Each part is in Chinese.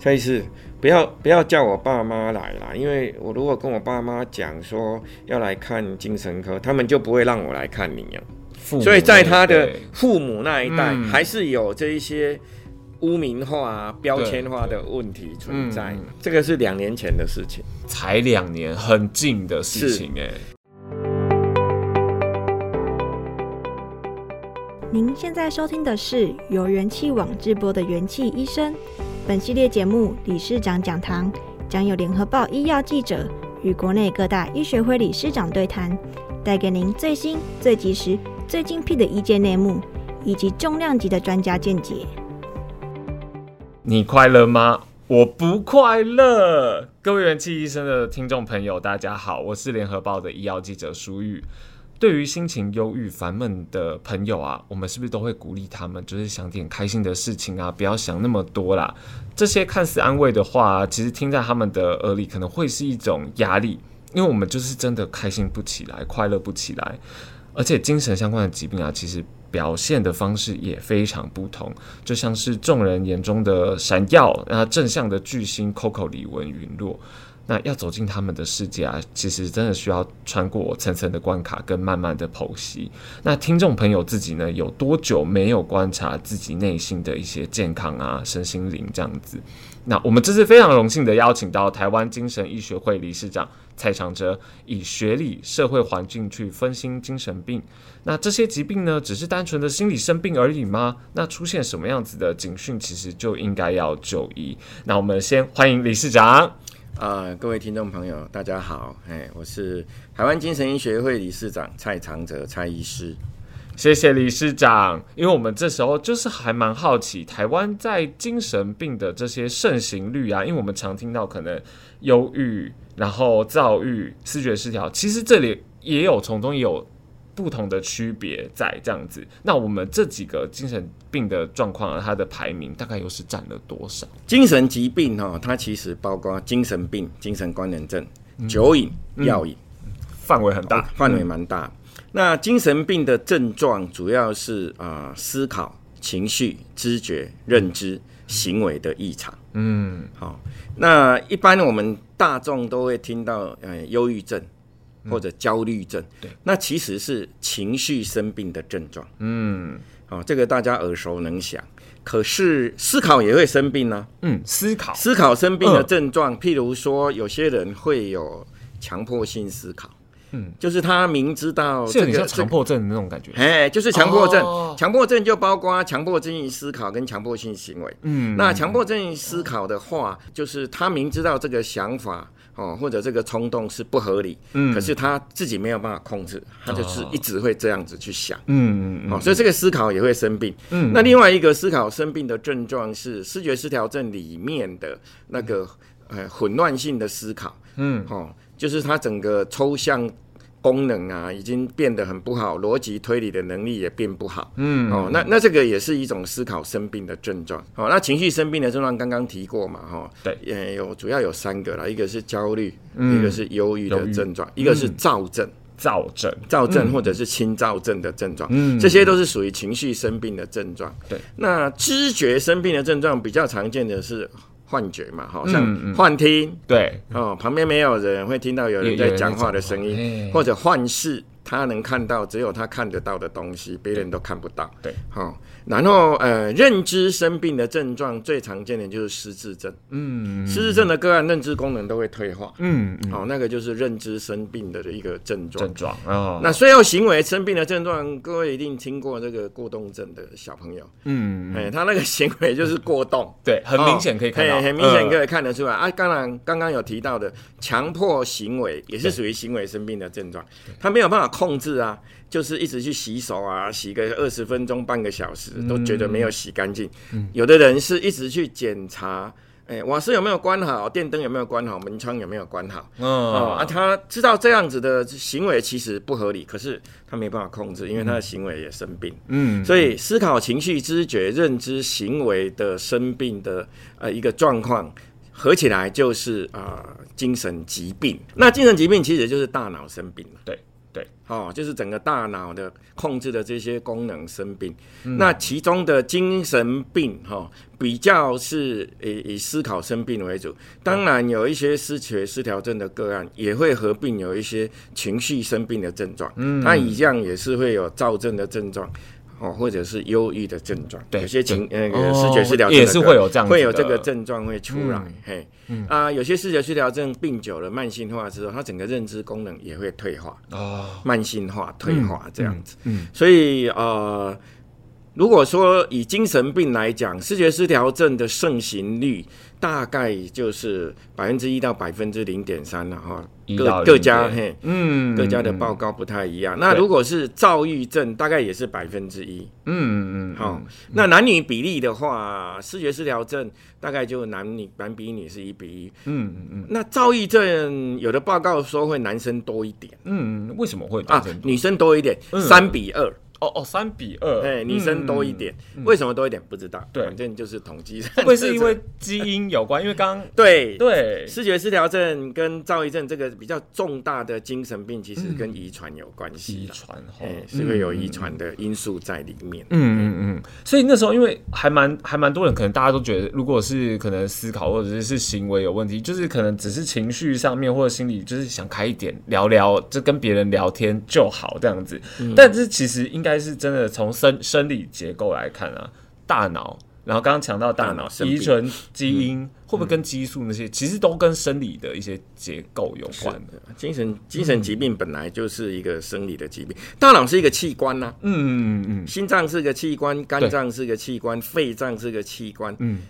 蔡医师，不要不要叫我爸妈来啦，因为我如果跟我爸妈讲说要来看精神科，他们就不会让我来看你啊。所以在他的父母那一代，还是有这一些污名化、标签化的问题存在。这个是两年前的事情，才两年，很近的事情哎。您现在收听的是由元气网直播的元气医生。本系列节目理事长讲堂将有联合报医药记者与国内各大医学会理事长对谈，带给您最新、最及时、最精辟的医界内幕，以及重量级的专家见解。你快乐吗？我不快乐。各位元气医生的听众朋友，大家好，我是联合报的医药记者舒玉。对于心情忧郁、烦闷的朋友啊，我们是不是都会鼓励他们，就是想点开心的事情啊，不要想那么多啦。这些看似安慰的话，其实听在他们的耳里，可能会是一种压力，因为我们就是真的开心不起来，快乐不起来。而且精神相关的疾病啊，其实表现的方式也非常不同，就像是众人眼中的闪耀啊，正向的巨星 Coco 李玟陨落。那要走进他们的世界啊，其实真的需要穿过层层的关卡跟慢慢的剖析。那听众朋友自己呢，有多久没有观察自己内心的一些健康啊、身心灵这样子？那我们这次非常荣幸的邀请到台湾精神医学会理事长蔡长哲，以学历、社会环境去分析精神病。那这些疾病呢，只是单纯的心理生病而已吗？那出现什么样子的警讯，其实就应该要就医。那我们先欢迎理事长。啊、各位听众朋友，大家好，哎，我是台湾精神医学会理事长蔡长哲蔡医师，谢谢理事长。因为我们这时候就是还蛮好奇，台湾在精神病的这些盛行率啊，因为我们常听到可能忧郁，然后躁郁、视觉失调，其实这里也有从中有。不同的区别在这样子，那我们这几个精神病的状况啊，它的排名大概又是占了多少？精神疾病哈，它其实包括精神病、精神官能症、酒瘾、药瘾，范围很大，范围蛮大。那精神病的症状主要是啊、呃，思考、情绪、知觉、认知、行为的异常。嗯，好。那一般我们大众都会听到，呃，忧郁症。或者焦虑症，对，那其实是情绪生病的症状。嗯，好，这个大家耳熟能详。可是思考也会生病呢、啊？嗯，思考，思考生病的症状，譬如说，有些人会有强迫性思考。嗯，就是他明知道这个强迫症的那种感觉，哎，就是强迫症。强迫症就包括强迫性思考跟强迫性行为。嗯，那强迫症思考的话，就是他明知道这个想法哦，或者这个冲动是不合理，嗯，可是他自己没有办法控制，他就是一直会这样子去想。嗯嗯，哦，所以这个思考也会生病。嗯，那另外一个思考生病的症状是视觉失调症里面的那个呃混乱性的思考。嗯，哦。就是他整个抽象功能啊，已经变得很不好，逻辑推理的能力也变不好。嗯，哦，那那这个也是一种思考生病的症状。哦，那情绪生病的症状刚刚提过嘛，哈、哦，对，也有主要有三个啦，一个是焦虑，嗯、一个是忧郁的症状，一个是躁症，躁症、躁症或者是轻躁症的症状。嗯，这些都是属于情绪生病的症状。对，那知觉生病的症状比较常见的是。幻觉嘛，好像幻听，对，哦，旁边没有人会听到有人在讲话的声音，或者幻视，他能看到只有他看得到的东西，别人都看不到。对，好、哦。然后，呃，认知生病的症状最常见的就是失智症。嗯，失智症的个案，认知功能都会退化。嗯，好、哦，那个就是认知生病的一个症状。症状哦。那所有行为生病的症状，各位一定听过这个过动症的小朋友。嗯，哎，他那个行为就是过动。对，很明显可以看到，哦、很明显可以看得出来。呃、啊，当然刚刚有提到的强迫行为，也是属于行为生病的症状。他没有办法控制啊，就是一直去洗手啊，洗个二十分钟、半个小时，都觉得没有洗干净。嗯、有的人是一直去检查。哎，瓦斯有没有关好？电灯有没有关好？门窗有没有关好？嗯、哦，啊，他知道这样子的行为其实不合理，可是他没办法控制，因为他的行为也生病。嗯，所以思考、情绪、知觉、认知、行为的生病的呃一个状况，合起来就是啊、呃、精神疾病。那精神疾病其实就是大脑生病了。对。对，哦，就是整个大脑的控制的这些功能生病，嗯、那其中的精神病，哈、哦，比较是以以思考生病为主。当然，有一些失觉失调症的个案也会合并有一些情绪生病的症状，嗯，它一样也是会有躁症的症状。哦，或者是忧郁的症状，对，有些情那个视觉失调症也是会有这样，会有这个症状会出来，嘿，啊，有些视觉失调症病久了，慢性化之后，它整个认知功能也会退化，哦，慢性化退化这样子，嗯，所以呃。如果说以精神病来讲，视觉失调症的盛行率大概就是百分之一到百分之零点三了哈，各各家嘿，嗯，各家的报告不太一样。那如果是躁郁症，大概也是百分之一，嗯嗯，好。那男女比例的话，视觉失调症大概就男女男比女是一比一，嗯嗯嗯。那躁郁症有的报告说会男生多一点，嗯，为什么会啊？女生多一点，三比二。哦哦，三比二，哎，女生多一点，为什么多一点不知道，对，反正就是统计。会不会是因为基因有关？因为刚 对对，视觉失调症跟躁郁症这个比较重大的精神病，其实跟遗传有关系，遗传哎是会有遗传的因素在里面。嗯嗯嗯，所以那时候因为还蛮还蛮多人，可能大家都觉得，如果是可能思考或者是是行为有问题，就是可能只是情绪上面或者心理，就是想开一点聊聊，就跟别人聊天就好这样子。但是其实应该。还是真的从生生理结构来看啊，大脑，然后刚刚讲到大脑遗传基因，嗯、会不会跟激素那些，其实都跟生理的一些结构有关的。精神精神疾病本来就是一个生理的疾病，嗯、大脑是一个器官呐、啊，嗯嗯心脏是个器官，肝脏是个器官，肺脏是个器官，嗯，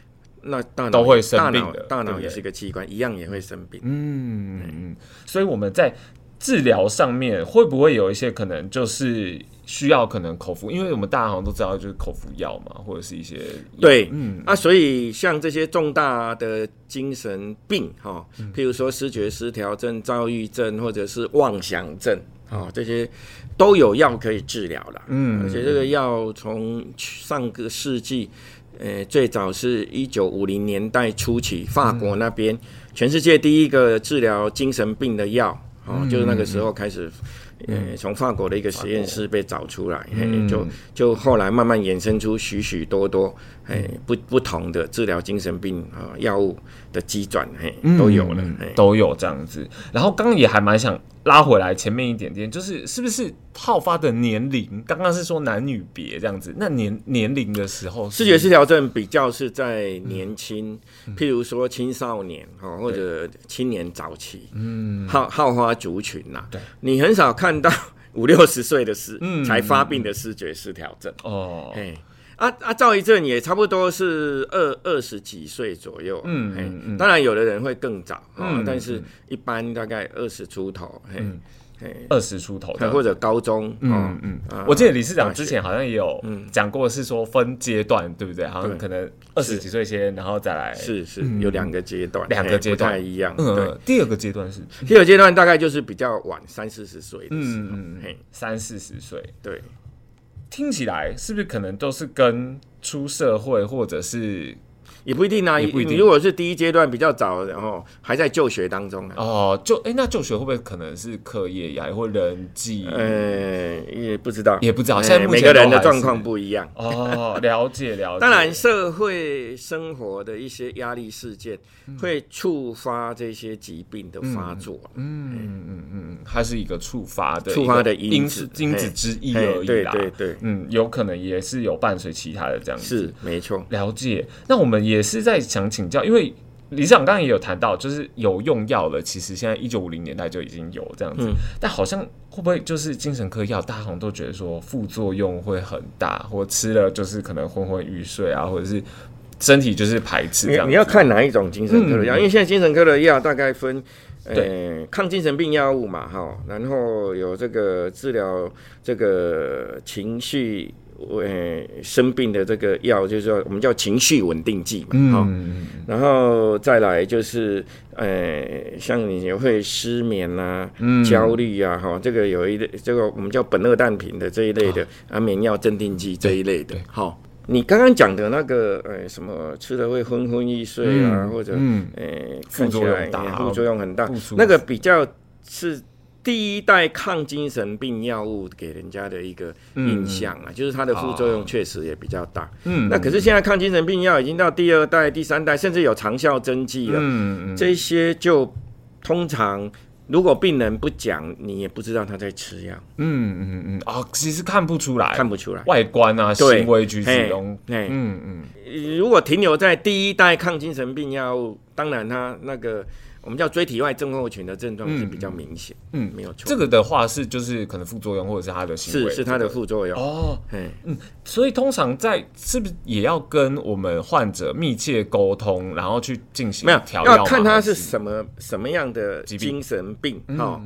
那大脑都会生病的，大脑也是个器官，一样也会生病，嗯嗯嗯，所以我们在治疗上面会不会有一些可能就是？需要可能口服，因为我们大家好像都知道，就是口服药嘛，或者是一些对，嗯啊，所以像这些重大的精神病哈，譬如说失觉失调症、躁郁症或者是妄想症啊，这些都有药可以治疗了。嗯，而且这个药从上个世纪，呃，最早是一九五零年代初期，法国那边全世界第一个治疗精神病的药，哦，就是那个时候开始。呃，从法国的一个实验室被找出来，嘿、就就后来慢慢衍生出许许多多，哎，不不同的治疗精神病啊药物的机转，嘿，都有了，嘿、都有这样子。然后刚刚也还蛮想拉回来前面一点点，就是是不是好发的年龄？刚刚是说男女别这样子，那年年龄的时候，视觉失调症比较是在年轻，嗯、譬如说青少年哈，或者青年早期，嗯，好好发族群呐，对，你很少看。到五六十岁的时才发病的视觉失调症。哦，哎，啊啊，躁郁症也差不多是二二十几岁左右，嗯嗯，当然有的人会更早，嗯，但是一般大概二十出头，嘿。二十出头，或者高中，嗯嗯，我记得理事长之前好像也有讲过，是说分阶段，对不对？好像可能二十几岁先，然后再来，是是有两个阶段，两个阶段。不太一样。嗯，第二个阶段是？第二阶段，大概就是比较晚，三四十岁的时候，嗯嗯，三四十岁，对，听起来是不是可能都是跟出社会或者是？也不一定啊，也不一定。如果是第一阶段比较早，然后还在就学当中哦，就哎，那就学会不会可能是课业呀，或人际？呃，也不知道，也不知道。现在每个人的状况不一样哦，了解了解。当然，社会生活的一些压力事件会触发这些疾病的发作。嗯嗯嗯嗯，它是一个触发的触发的因子因子之一而已啦。对对对，嗯，有可能也是有伴随其他的这样子。是没错，了解。那我们。也是在想请教，因为理事长刚刚也有谈到，就是有用药了。其实现在一九五零年代就已经有这样子，嗯、但好像会不会就是精神科药，大家好像都觉得说副作用会很大，或吃了就是可能昏昏欲睡啊，或者是身体就是排斥你。你要看哪一种精神科的药，嗯、因为现在精神科的药大概分呃，抗精神病药物嘛，哈，然后有这个治疗这个情绪，呃，生病的这个药，就是说我们叫情绪稳定剂嘛，哈、嗯，然后再来就是，呃，像你也会失眠啊、嗯、焦虑啊，哈，这个有一类，这个我们叫苯二氮平的这一类的安眠药、镇定剂这一类的，好。你刚刚讲的那个，呃，什么吃了会昏昏欲睡啊，嗯、或者，嗯，呃，看起来副作用很大，那个比较是第一代抗精神病药物给人家的一个印象啊，嗯、就是它的副作用确实也比较大。嗯，那可是现在抗精神病药已经到第二代、第三代，甚至有长效针剂了。嗯嗯，这些就通常。如果病人不讲，你也不知道他在吃药。嗯嗯嗯啊，其实看不出来，看不出来外观啊，行为举止中，嗯嗯。如果停留在第一代抗精神病药物，当然它那个。我们叫椎体外症候群的症状是比较明显，嗯，没有错。这个的话是就是可能副作用或者是它的行为，是是它的副作用。哦，嗯，所以通常在是不是也要跟我们患者密切沟通，然后去进行没有调？要看他是什么什么样的精神病哈。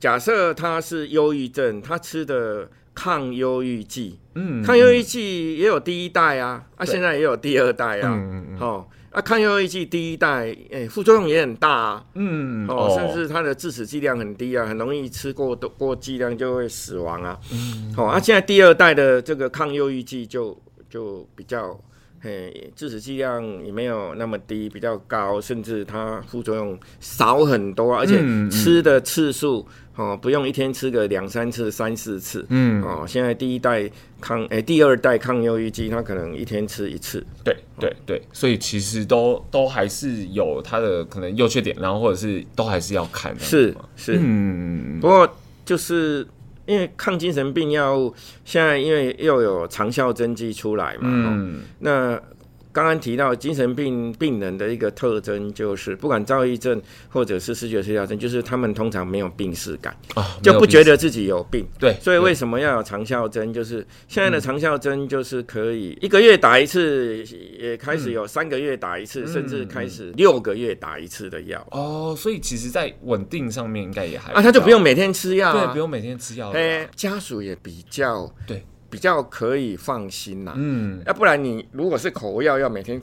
假设他是忧郁症，他吃的抗忧郁剂，嗯，抗忧郁剂也有第一代啊，啊，现在也有第二代啊，嗯嗯，好。啊，抗忧郁剂第一代，诶、欸，副作用也很大啊，嗯，哦，哦。甚至它的致死剂量很低啊，很容易吃过多过剂量就会死亡啊，嗯，好、哦，啊，现在第二代的这个抗忧郁剂就就比较，嘿，致死剂量也没有那么低，比较高，甚至它副作用少很多，而且吃的次数。哦，不用一天吃个两三次、三四次。嗯，哦，现在第一代抗，哎、欸，第二代抗忧郁剂，它可能一天吃一次。对对对，所以其实都都还是有它的可能优缺点，然后或者是都还是要看的。是是，嗯，不过就是因为抗精神病药物现在因为又有长效针剂出来嘛，嗯，哦、那。刚刚提到精神病病人的一个特征，就是不管躁郁症或者是视觉失调症，就是他们通常没有病识感，哦、就不觉得自己有病。对，所以为什么要有长效针？就是现在的长效针就是可以一个月打一次，也开始有三个月打一次，嗯、甚至开始六个月打一次的药。哦，所以其实，在稳定上面应该也还啊，他就不用每天吃药、啊，对，不用每天吃药。哎，家属也比较对。比较可以放心呐，嗯，要不然你如果是口服药，要每天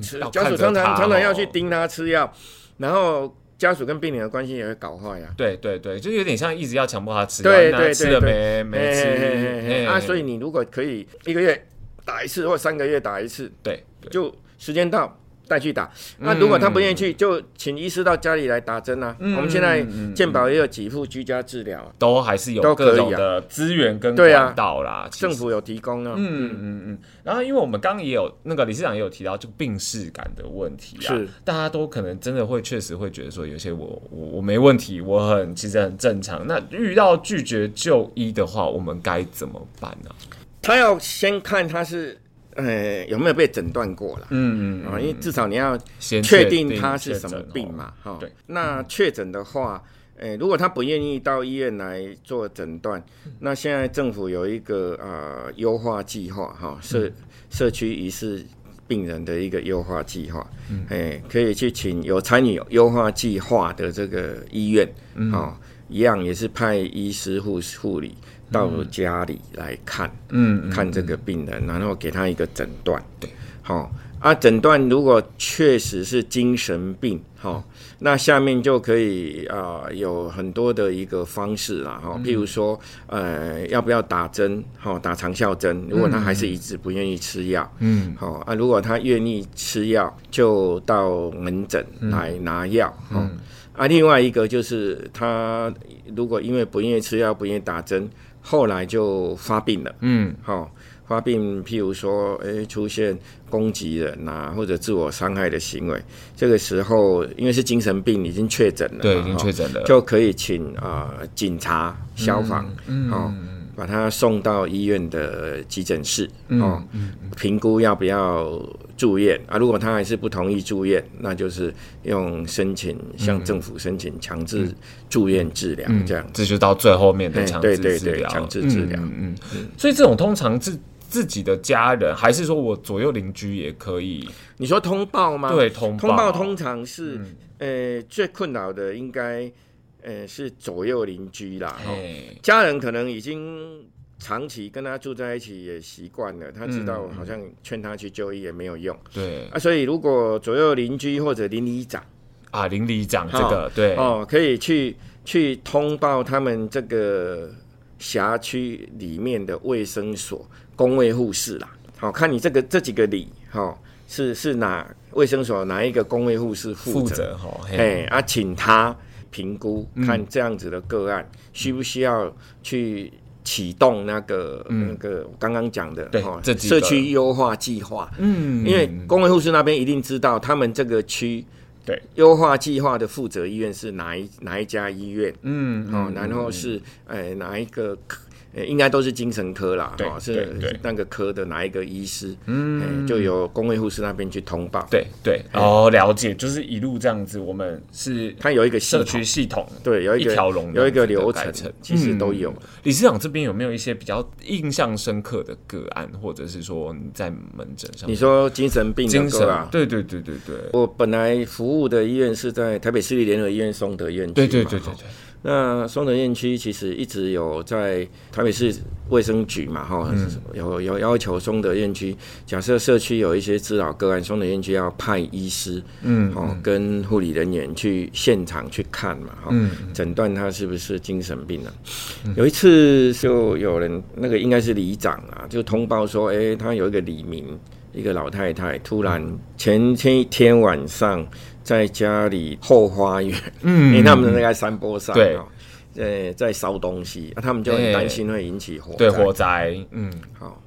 吃，家属常常常常要去盯他吃药，然后家属跟病人的关系也会搞坏呀。对对对，就有点像一直要强迫他吃药，对对对，吃了没没吃，啊，所以你如果可以一个月打一次，或三个月打一次，对，就时间到。带去打，那如果他不愿意去，就请医师到家里来打针啊。我们现在健保也有几副居家治疗，都还是有各种的资源跟管道啦。政府有提供啊。嗯嗯嗯。然后，因为我们刚刚也有那个理事长也有提到，就病识感的问题啊，是大家都可能真的会确实会觉得说，有些我我我没问题，我很其实很正常。那遇到拒绝就医的话，我们该怎么办呢？他要先看他是。呃，有没有被诊断过了？嗯嗯啊，因为至少你要确定他是什么病嘛，哈。对。那确诊的话，呃，如果他不愿意到医院来做诊断，那现在政府有一个呃优化计划，哈，社社区疑似病人的一个优化计划，哎，可以去请有参与优化计划的这个医院，啊，一样也是派医师护护理。到家里来看，嗯，看这个病人，然后给他一个诊断。对，好啊，诊断如果确实是精神病，好，那下面就可以啊，有很多的一个方式啦，哈，譬如说，呃，要不要打针？好，打长效针。如果他还是一直不愿意吃药，嗯，好啊，如果他愿意吃药，就到门诊来拿药，嗯，啊，另外一个就是他如果因为不愿意吃药，不愿意打针。后来就发病了，嗯，好、哦，发病，譬如说，诶、欸，出现攻击人啊，或者自我伤害的行为，这个时候因为是精神病，已经确诊了，对，已经确诊了，就可以请啊、呃、警察、消防，嗯，好、哦，把他送到医院的急诊室，哦，评估要不要住院啊？如果他还是不同意住院，那就是用申请向政府申请强制住院治疗，这样、这就到最后面的强制治疗，强制治疗。嗯嗯，所以这种通常是自己的家人，还是说我左右邻居也可以？你说通报吗？对，通报。通报通常是、嗯、呃最困扰的，应该呃是左右邻居啦。嘿家人可能已经长期跟他住在一起，也习惯了，他知道好像劝他去就医也没有用。对啊，所以如果左右邻居或者邻里长啊，邻里长这个、哦、对哦，可以去去通报他们这个辖区里面的卫生所。工卫护士啦，好看你这个这几个里，哈，是是哪卫生所哪一个工卫护士负责？哈，哎啊，请他评估，看这样子的个案、嗯、需不需要去启动那个、嗯、那个刚刚讲的哈社区优化计划。嗯，因为公卫护士那边一定知道他们这个区对优化计划的负责医院是哪一哪一家医院。嗯，好，然后是哎哪一个。应该都是精神科啦，哦，是那个科的哪一个医师，嗯，就由公卫护士那边去通报。对对，哦，了解，就是一路这样子，我们是它有一个社区系统，对，有一条龙，有一个流程，其实都有。理事长这边有没有一些比较印象深刻的个案，或者是说你在门诊上？你说精神病的个啊？对对对对对。我本来服务的医院是在台北市立联合医院松德院区，对对对对对。那松德院区其实一直有在台北市卫生局嘛，哈、嗯，有有要求松德院区，假设社区有一些滋扰个案，松德院区要派医师，嗯，哦，跟护理人员去现场去看嘛，哈、嗯，诊断他是不是精神病了、啊。嗯、有一次就有人，那个应该是里长啊，就通报说，哎、欸，他有一个李明，一个老太太，突然前前一天晚上。在家里后花园，嗯，因为他们那个山坡上，对，呃，在烧东西，啊，他们就很担心会引起火灾，对，火灾，嗯，好，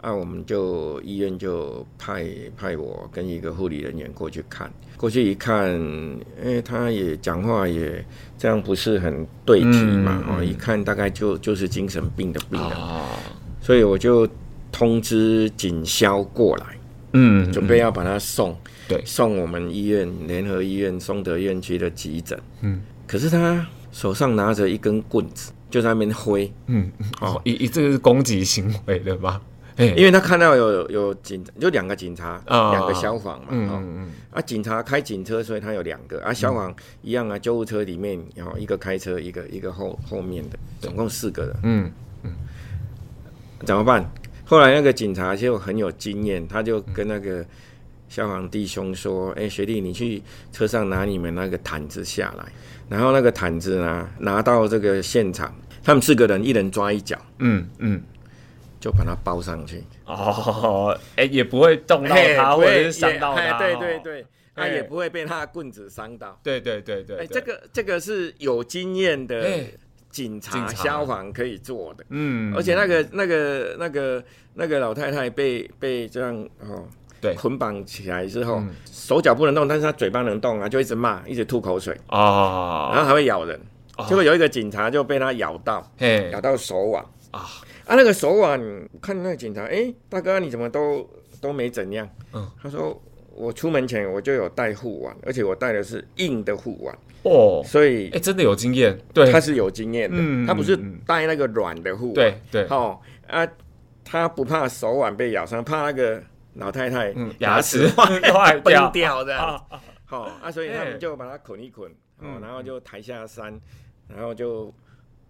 啊，我们就医院就派派我跟一个护理人员过去看，过去一看，哎、欸，他也讲话也这样不是很对题嘛，哦、嗯，一看大概就就是精神病的病人，啊、所以我就通知警消过来，嗯，准备要把他送。对，送我们医院联合医院松德院区的急诊。嗯，可是他手上拿着一根棍子，就在那边挥。嗯，哦，一一这个是攻击行为的吧？因为他看到有有警，就两个警察，两个消防嘛。嗯嗯啊，警察开警车，所以他有两个。啊，消防一样啊，救护车里面然后一个开车，一个一个后后面的，总共四个人。嗯嗯，怎么办？后来那个警察就很有经验，他就跟那个。消防弟兄说：“哎、欸，学弟，你去车上拿你们那个毯子下来，然后那个毯子呢，拿到这个现场，他们四个人一人抓一脚，嗯嗯，就把它包上去。哦，哎、欸，也不会动到他，或者是伤到他，对对对，他也不会被他的棍子伤到。对对对对，哎、欸，这个这个是有经验的警察、消防可以做的。嗯，而且那个那个那个那个老太太被被这样哦。”对，捆绑起来之后，嗯、手脚不能动，但是他嘴巴能动啊，就一直骂，一直吐口水。啊，然后还会咬人。哦、结果有一个警察就被他咬到，嘿。咬到手腕。啊。啊，那个手腕，看那个警察，哎、欸，大哥你怎么都都没怎样？嗯，他说我出门前我就有带护腕，而且我带的是硬的护腕。哦，所以哎、欸，真的有经验，对，他是有经验的，嗯、他不是带那个软的护腕，对对，好啊，他不怕手腕被咬伤，怕那个。老太太牙齿坏崩掉的，好啊，所以他们就把它捆一捆，哦，然后就抬下山，然后就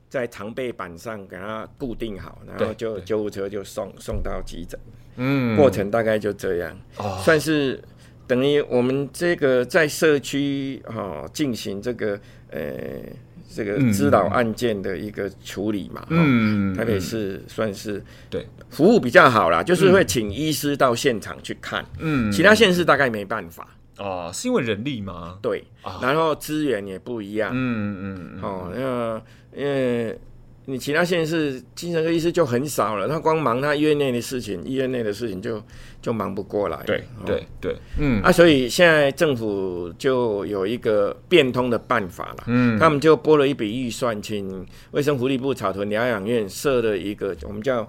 在长背板上给它固定好，然后就救护车就送送到急诊，嗯，过程大概就这样，算是等于我们这个在社区哈进行这个呃。这个滋扰案件的一个处理嘛，嗯，台北市算是对。服务比较好啦，就是会请医师到现场去看，嗯，其他县市大概没办法。哦，是因为人力吗？对，然后资源也不一样，嗯嗯，哦，那因为。你其他县市精神科医师就很少了，他光忙他医院内的事情，医院内的事情就就忙不过来。对对对，嗯。啊，所以现在政府就有一个变通的办法了，嗯，他们就拨了一笔预算，请卫生福利部草屯疗养院设了一个我们叫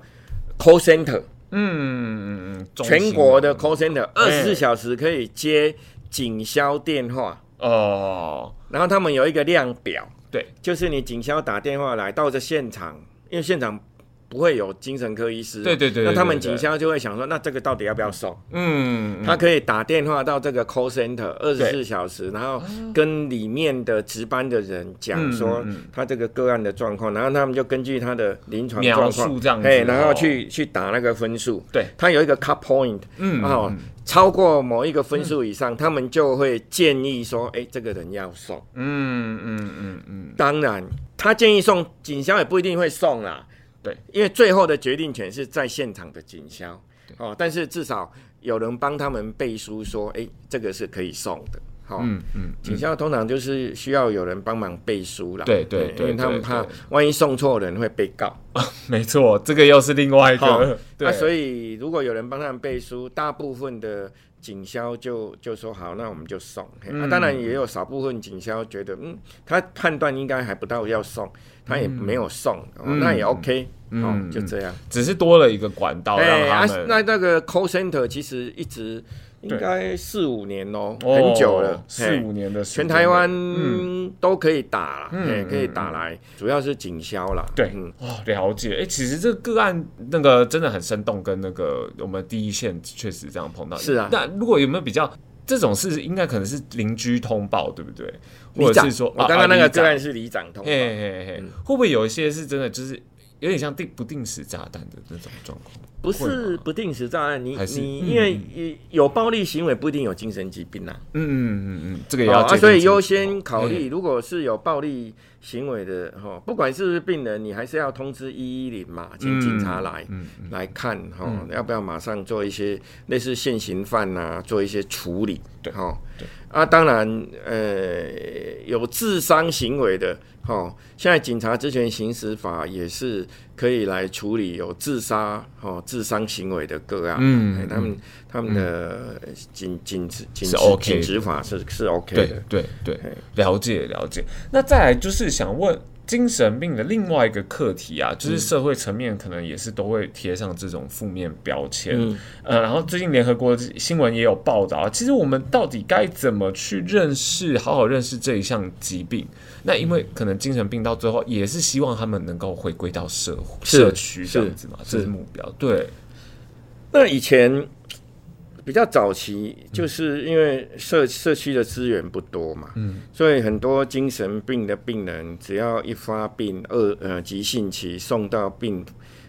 call center，嗯嗯嗯，全国的 call center，二十四小时可以接警消电话。哦，然后他们有一个量表。对，就是你警消打电话来到这现场，因为现场不会有精神科医师，对对对，那他们警消就会想说，那这个到底要不要送？嗯，他可以打电话到这个 call center 二十四小时，然后跟里面的值班的人讲说他这个个案的状况，然后他们就根据他的临床状况，哎，然后去去打那个分数。对，他有一个 cut point，嗯，哦，超过某一个分数以上，他们就会建议说，哎，这个人要送。嗯嗯嗯嗯，当然，他建议送，警消也不一定会送啦。对，因为最后的决定权是在现场的警消哦，但是至少有人帮他们背书说，哎，这个是可以送的。好，嗯嗯，警消通常就是需要有人帮忙背书啦。对对对，因为他们怕万一送错人会被告。没错，这个又是另外一个。那所以如果有人帮他们背书，大部分的警消就就说好，那我们就送。那当然也有少部分警消觉得，嗯，他判断应该还不到要送。他也没有送，那也 OK，哦，就这样，只是多了一个管道让他们。那那个 call center 其实一直应该四五年哦，很久了，四五年的全台湾都可以打，哎，可以打来，主要是警消啦。对，哦，了解。哎，其实这个个案那个真的很生动，跟那个我们第一线确实这样碰到。是啊，那如果有没有比较？这种事应该可能是邻居通报，对不对？或者是说，我刚刚那个个案是里长通报，会不会有一些是真的，就是有点像定不定时炸弹的那种状况？不是不定时炸弹，你你因为有暴力行为不一定有精神疾病呐。嗯嗯嗯嗯，这个也要啊，所以优先考虑，如果是有暴力行为的哈，不管是不是病人，你还是要通知一一零嘛，请警察来来看哈，要不要马上做一些类似现行犯呐，做一些处理。对哈，啊，当然呃，有自伤行为的。哦，现在警察职权行使法也是可以来处理有自杀、哦自伤行为的个案。嗯，他们他们的警警职警职警职法是是 OK 的。对对对，了解了解。那再来就是想问。精神病的另外一个课题啊，就是社会层面可能也是都会贴上这种负面标签。嗯，呃，然后最近联合国新闻也有报道，其实我们到底该怎么去认识，好好认识这一项疾病？那因为可能精神病到最后也是希望他们能够回归到社会社区这样子嘛，这是目标。对。那以前。比较早期，就是因为社社区的资源不多嘛，嗯，所以很多精神病的病人，只要一发病，二呃急性期送到病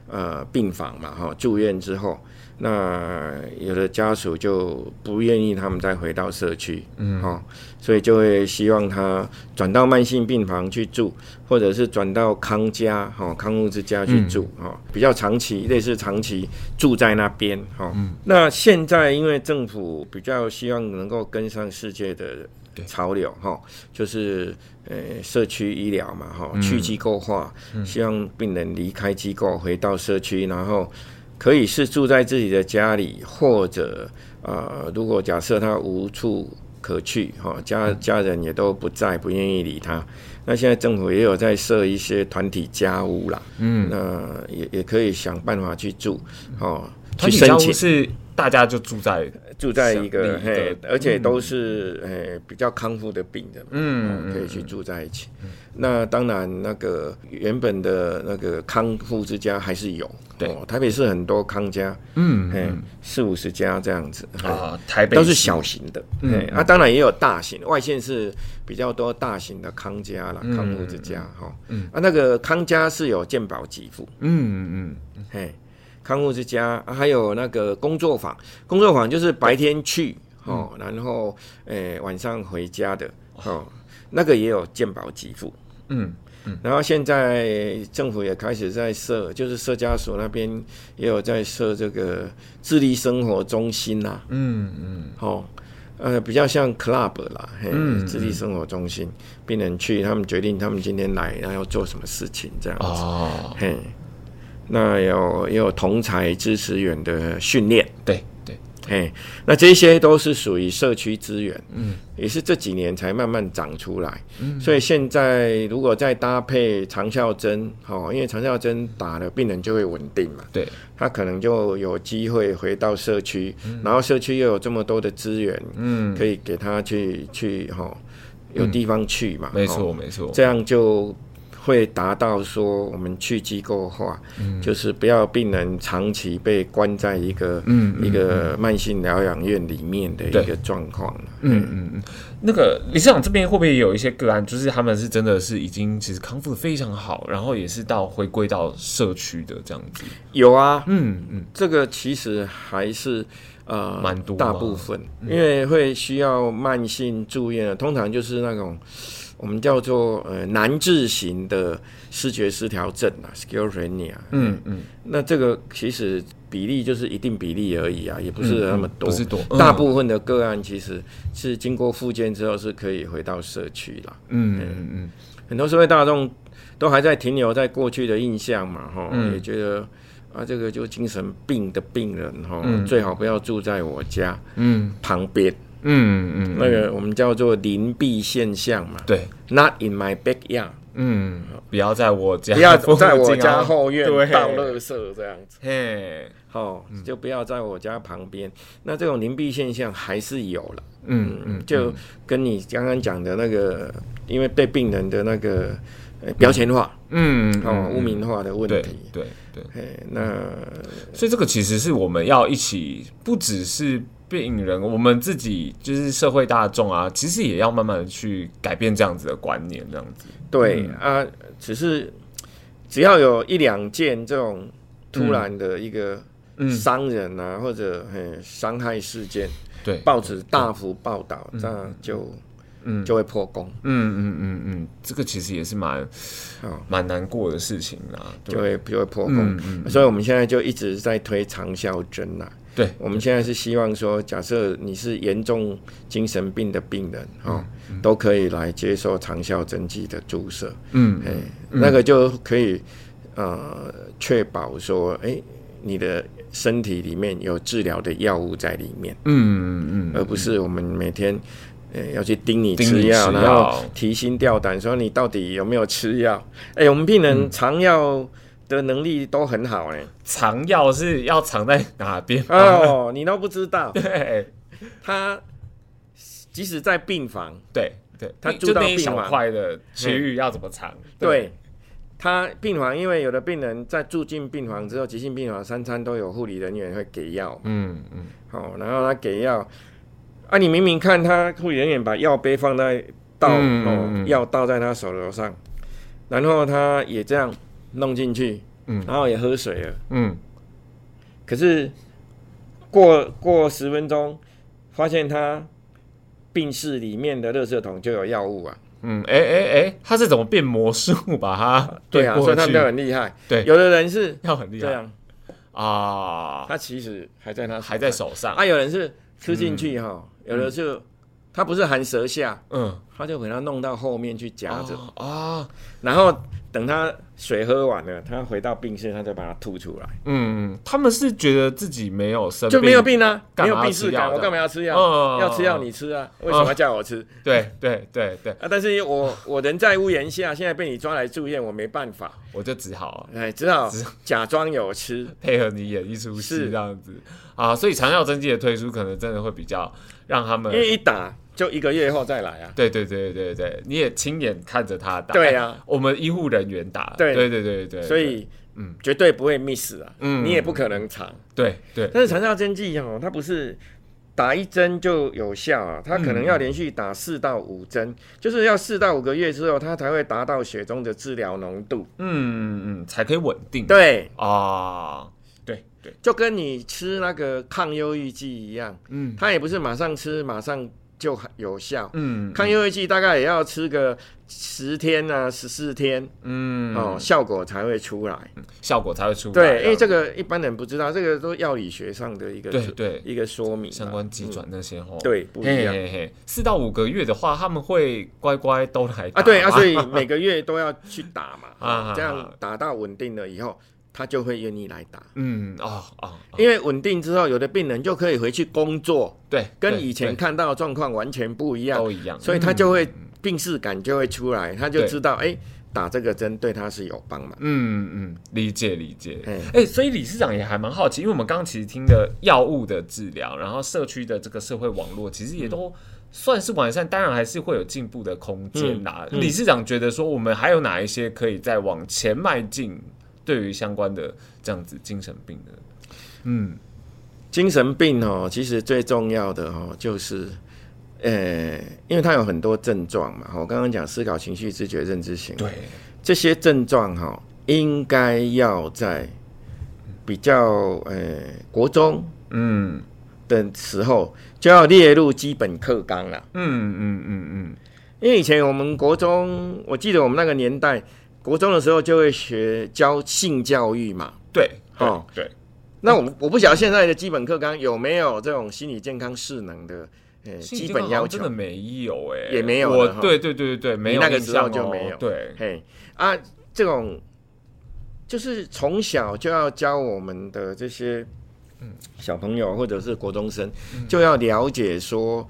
呃病房嘛，哈，住院之后。那有的家属就不愿意他们再回到社区，嗯，哦，所以就会希望他转到慢性病房去住，或者是转到康家，哈，康复之家去住，哈，比较长期，类似长期住在那边，哈。那现在因为政府比较希望能够跟上世界的潮流，哈，就是呃社区医疗嘛，哈，去机构化，希望病人离开机构回到社区，然后。可以是住在自己的家里，或者呃，如果假设他无处可去，哈，家家人也都不在，不愿意理他，那现在政府也有在设一些团体家屋啦，嗯，那也也可以想办法去住，哦，去申请是。大家就住在住在一个嘿，而且都是诶比较康复的病人，嗯，可以去住在一起。那当然，那个原本的那个康复之家还是有，对，台北市很多康家，嗯，嗯，四五十家这样子啊，台北都是小型的，嗯，啊，当然也有大型，外县是比较多大型的康家啦，康复之家哈，嗯，啊，那个康家是有健保给付，嗯嗯，嘿。康复之家，还有那个工作坊，工作坊就是白天去哦，然后诶晚上回家的哦，那个也有健保给付，嗯嗯，然后现在政府也开始在设，就是社家所那边也有在设这个智力生活中心呐，嗯嗯，哦，呃比较像 club 啦，嘿，智力生活中心，病人去，他们决定他们今天来，然后要做什么事情这样子，哦，嘿。那有也有同才支持员的训练，对对，哎，那这些都是属于社区资源，嗯，也是这几年才慢慢长出来，嗯，所以现在如果再搭配长效针，哦，因为长效针打了，病人就会稳定嘛，对，他可能就有机会回到社区，嗯，然后社区又有这么多的资源，嗯，可以给他去去哈，有地方去嘛，没错没错，这样就。会达到说我们去机构化，嗯、就是不要病人长期被关在一个嗯，嗯一个慢性疗养院里面的一个状况。嗯嗯嗯，那个理事长这边会不会有一些个案，就是他们是真的是已经其实康复的非常好，然后也是到回归到社区的这样子？有啊，嗯嗯，这个其实还是呃蛮多大部分，因为会需要慢性住院的，通常就是那种。我们叫做呃难治型的视觉失调症啊，schizophrenia。嗯嗯，那这个其实比例就是一定比例而已啊，也不是那么多。不是多。大部分的个案其实是经过复健之后是可以回到社区了。嗯嗯嗯。很多社会大众都还在停留在过去的印象嘛，哈，也觉得啊，这个就精神病的病人哈，最好不要住在我家嗯旁边。嗯嗯，那个我们叫做邻避现象嘛。对，Not in my backyard。嗯，不要在我家，不要在我家后院倒垃圾这样子。嘿，好，就不要在我家旁边。那这种邻避现象还是有了。嗯嗯，就跟你刚刚讲的那个，因为被病人的那个标签化，嗯，哦，污名化的问题。对对。那所以这个其实是我们要一起，不只是。病人，我们自己就是社会大众啊，其实也要慢慢的去改变这样子的观念，这样子。对、嗯、啊，只是只要有一两件这种突然的一个伤人啊，嗯、或者很伤害事件，对。报纸大幅报道，对这样就嗯就会破功。嗯嗯嗯嗯，这个其实也是蛮蛮难过的事情啦，就会就会破功。嗯嗯、所以我们现在就一直在推长效针啦。对，我们现在是希望说，假设你是严重精神病的病人，哈，都可以来接受长效针剂的注射。嗯，哎，那个就可以呃确保说，哎，你的身体里面有治疗的药物在里面。嗯嗯嗯，而不是我们每天呃要去盯你吃药，然后提心吊胆说你到底有没有吃药？哎，我们病人藏药的能力都很好哎，藏药是要藏在哪边？哦，你都不知道。对，他即使在病房，对对，他住到病房块的区域要怎么藏？对，他病房，因为有的病人在住进病房之后，急性病房三餐都有护理人员会给药。嗯嗯，好，然后他给药，啊，你明明看他护理人员把药杯放在倒哦，药倒在他手头上，然后他也这样。弄进去，嗯，然后也喝水了，嗯，可是过过十分钟，发现他病室里面的垃圾桶就有药物啊，嗯，哎哎哎，他是怎么变魔术把它？对啊，所以他们都很厉害，对，有的人是要很厉害，这样。啊，他其实还在他还在手上，啊，有人是吃进去哈，有的就他不是含舌下，嗯，他就给他弄到后面去夹着啊，然后。等他水喝完了，他回到病室，他就把它吐出来。嗯，他们是觉得自己没有生病，就没有病啊，没有病是感，我干嘛要吃药？要吃药你吃啊，为什么要叫我吃？对对对对啊！但是我我人在屋檐下，现在被你抓来住院，我没办法，我就只好哎，只好假装有吃，配合你演一出戏这样子啊。所以长效针剂的推出，可能真的会比较让他们，因为一打。就一个月后再来啊！对对对对对，你也亲眼看着他打。对啊，我们医护人员打。对对对对对，所以嗯，绝对不会 miss 啊。嗯，你也不可能长。对对，但是长效针剂哦，它不是打一针就有效啊，它可能要连续打四到五针，就是要四到五个月之后，它才会达到血中的治疗浓度。嗯嗯，才可以稳定。对啊，对对，就跟你吃那个抗忧郁剂一样，嗯，它也不是马上吃马上。就很有效，嗯，抗忧郁剂大概也要吃个十天啊，十四天，嗯，哦，效果才会出来，效果才会出来。对，因为这个一般人不知道，这个都药理学上的一个对对。一个说明，相关急转那些哦，对，不一样。四到五个月的话，他们会乖乖都来啊，对啊，所以 每个月都要去打嘛，啊，这样打到稳定了以后。他就会愿意来打，嗯哦哦，因为稳定之后，有的病人就可以回去工作，对，跟以前看到的状况完全不一样，都一样，所以他就会病视感就会出来，他就知道，哎，打这个针对他是有帮忙，嗯嗯，理解理解，哎，所以理事长也还蛮好奇，因为我们刚刚其实听的药物的治疗，然后社区的这个社会网络，其实也都算是完善，当然还是会有进步的空间啦。嗯嗯、理事长觉得说，我们还有哪一些可以再往前迈进？对于相关的这样子精神病的，嗯，精神病哦，其实最重要的哦，就是，呃，因为它有很多症状嘛。我刚刚讲思考、情绪、知觉、认知行为，对这些症状哈，应该要在比较呃国中嗯的时候就要列入基本课纲了。嗯嗯嗯嗯，因为以前我们国中，我记得我们那个年代。国中的时候就会学教性教育嘛，对，哦，对。那我我不晓得现在的基本课纲有没有这种心理健康势能的呃基本要求？真的没有哎，也没有。我对对对对对，没有那个时候就没有。对，嘿啊，这种就是从小就要教我们的这些小朋友或者是国中生，就要了解说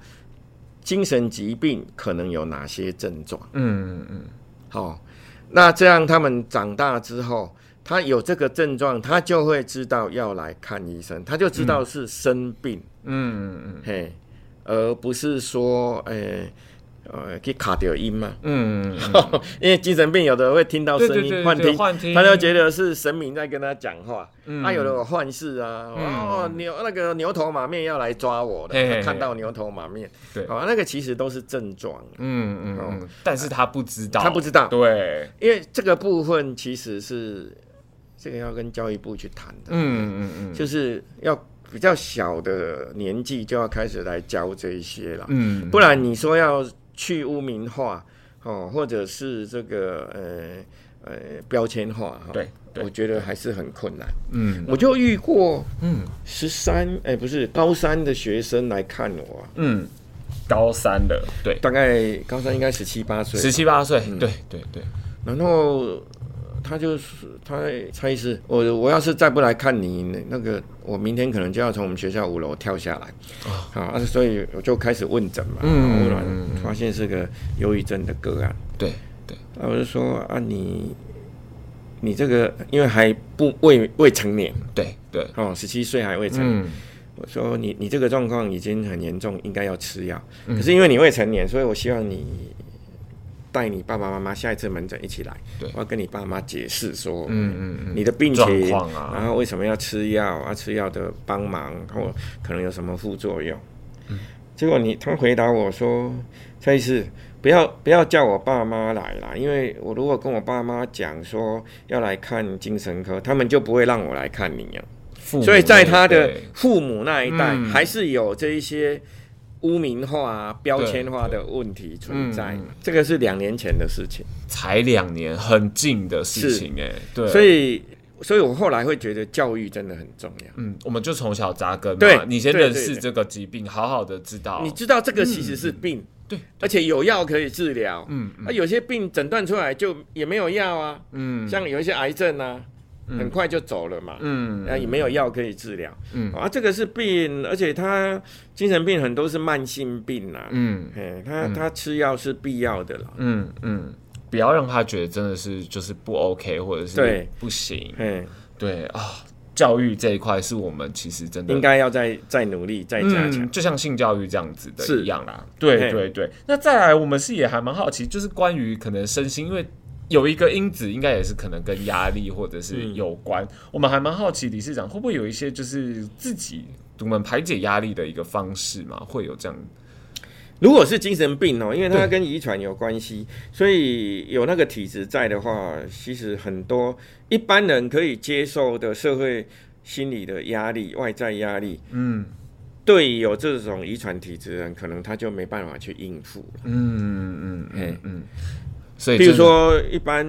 精神疾病可能有哪些症状。嗯嗯嗯，好。那这样，他们长大之后，他有这个症状，他就会知道要来看医生，他就知道是生病，嗯嗯嗯，嘿，而不是说，诶、欸。呃，可以卡掉音嘛？嗯，因为精神病有的会听到声音幻听，他就觉得是神明在跟他讲话。他有的有幻视啊，哦，牛那个牛头马面要来抓我的，看到牛头马面，对，啊，那个其实都是症状。嗯嗯，但是他不知道，他不知道，对，因为这个部分其实是这个要跟教育部去谈的。嗯嗯嗯，就是要比较小的年纪就要开始来教这一些了。嗯，不然你说要。去污名化，哦，或者是这个呃呃标签化，对，我觉得还是很困难。嗯，我就遇过，嗯，十三，哎，不是高三的学生来看我，嗯，高三的，对，大概高三应该十七八岁，十七八岁，对对对，然后。他就是他蔡医师，我我要是再不来看你，那个我明天可能就要从我们学校五楼跳下来啊！啊，所以我就开始问诊嘛，嗯，然后发现是个忧郁症的个案。对对，啊，我就说啊，你你这个因为还不未未成年，对对，哦，十七岁还未成年，我说你你这个状况已经很严重，应该要吃药。可是因为你未成年，所以我希望你。带你爸爸妈妈下一次门诊一起来，对，我要跟你爸妈解释说，嗯嗯嗯，你的病情，啊、然后为什么要吃药啊？吃药的帮忙或可能有什么副作用？嗯、结果你他回答我说，蔡医师，不要不要叫我爸妈来啦，因为我如果跟我爸妈讲说要来看精神科，他们就不会让我来看你啊。所以在他的父母那一代，还是有这一些。污名化、标签化的问题存在，嗯、这个是两年前的事情，才两年，很近的事情哎，对，所以，所以我后来会觉得教育真的很重要。嗯，我们就从小扎根嘛，对，你先认识这个疾病，好好的知道，你知道这个其实是病，嗯、对，而且有药可以治疗，嗯，嗯，啊，有些病诊断出来就也没有药啊，嗯，像有一些癌症啊。很快就走了嘛，嗯，也没有药可以治疗，嗯。啊，这个是病，而且他精神病很多是慢性病啦，嗯，他他吃药是必要的啦，嗯嗯，不要让他觉得真的是就是不 OK 或者是不行，嗯，对啊，教育这一块是我们其实真的应该要再再努力再加强，就像性教育这样子的一样啦，对对对。那再来，我们是也还蛮好奇，就是关于可能身心，因为。有一个因子，应该也是可能跟压力或者是有关。嗯、我们还蛮好奇，理事长会不会有一些就是自己我们排解压力的一个方式嘛？会有这样？如果是精神病哦，因为它跟遗传有关系，所以有那个体质在的话，其实很多一般人可以接受的社会心理的压力、外在压力，嗯，对于有这种遗传体质的人，可能他就没办法去应付了。嗯嗯嗯嗯。嗯所以，比如说一般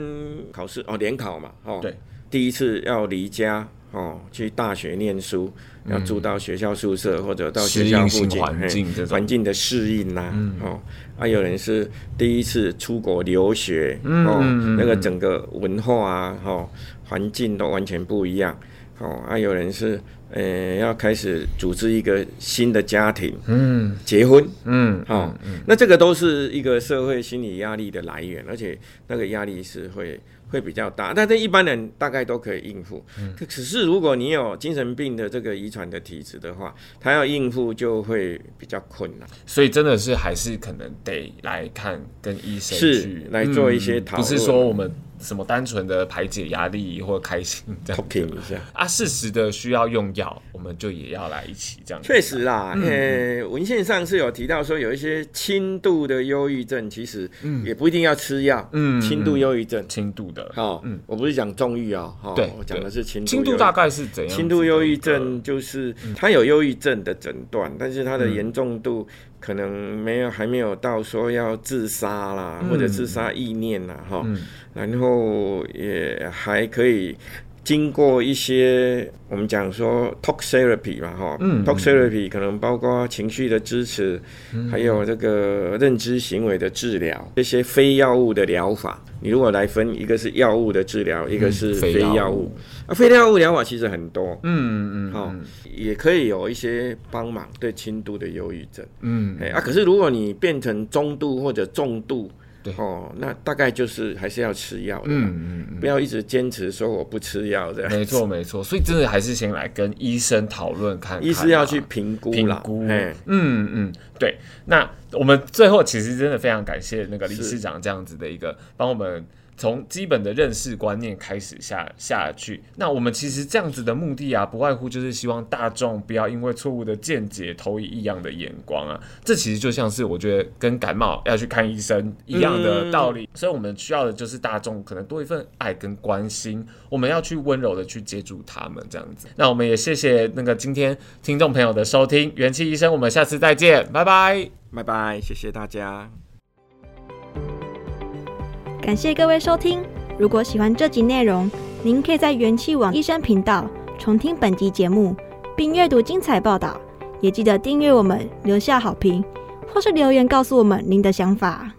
考试哦，联考嘛，哦，对，第一次要离家哦，去大学念书，要住到学校宿舍或者到学校附近环境环境的适应呐，哦，还有人是第一次出国留学，哦，那个整个文化啊，哦，环境都完全不一样，哦，还有人是呃，要开始组织一个新的家庭，嗯，结婚，嗯，好、哦，嗯，那这个都是一个社会心理压力的来源，而且那个压力是会。会比较大，但是一般人大概都可以应付。嗯，可是如果你有精神病的这个遗传的体质的话，他要应付就会比较困难。所以真的是还是可能得来看跟医生去是来做一些讨论，不是说我们。什么单纯的排解压力或开心这样，talking 一下。啊，适时的需要用药，我们就也要来一起这样。确实啦，呃、嗯，文献上是有提到说，有一些轻度的忧郁症，其实也不一定要吃药。嗯，轻度忧郁症，轻度的，好，嗯，我不是讲重郁啊，哈，对，我讲的是轻度。轻度大概是怎样？轻度忧郁症就是它有忧郁症的诊断，但是它的严重度可能没有，还没有到说要自杀啦，或者自杀意念啦，哈。然后也还可以经过一些我们讲说 talk therapy 嘛，哈、嗯、talk therapy 可能包括情绪的支持，嗯、还有这个认知行为的治疗，这些非药物的疗法。你如果来分，一个是药物的治疗，一个是非药物。啊，非药物疗法其实很多，嗯嗯也可以有一些帮忙对轻度的忧郁症，嗯，哎啊，可是如果你变成中度或者重度。对。哦，那大概就是还是要吃药的，嗯嗯，嗯。不要一直坚持说我不吃药这样。没错没错，所以真的还是先来跟医生讨论看看，医师要去评估评估，嗯嗯，对。那我们最后其实真的非常感谢那个理事长这样子的一个帮我们。从基本的认识观念开始下下去，那我们其实这样子的目的啊，不外乎就是希望大众不要因为错误的见解投以异样的眼光啊。这其实就像是我觉得跟感冒要去看医生一样的道理。嗯、所以我们需要的就是大众可能多一份爱跟关心，我们要去温柔的去接住他们这样子。那我们也谢谢那个今天听众朋友的收听，元气医生，我们下次再见，拜拜，拜拜，谢谢大家。感谢各位收听。如果喜欢这集内容，您可以在元气网医生频道重听本集节目，并阅读精彩报道。也记得订阅我们，留下好评，或是留言告诉我们您的想法。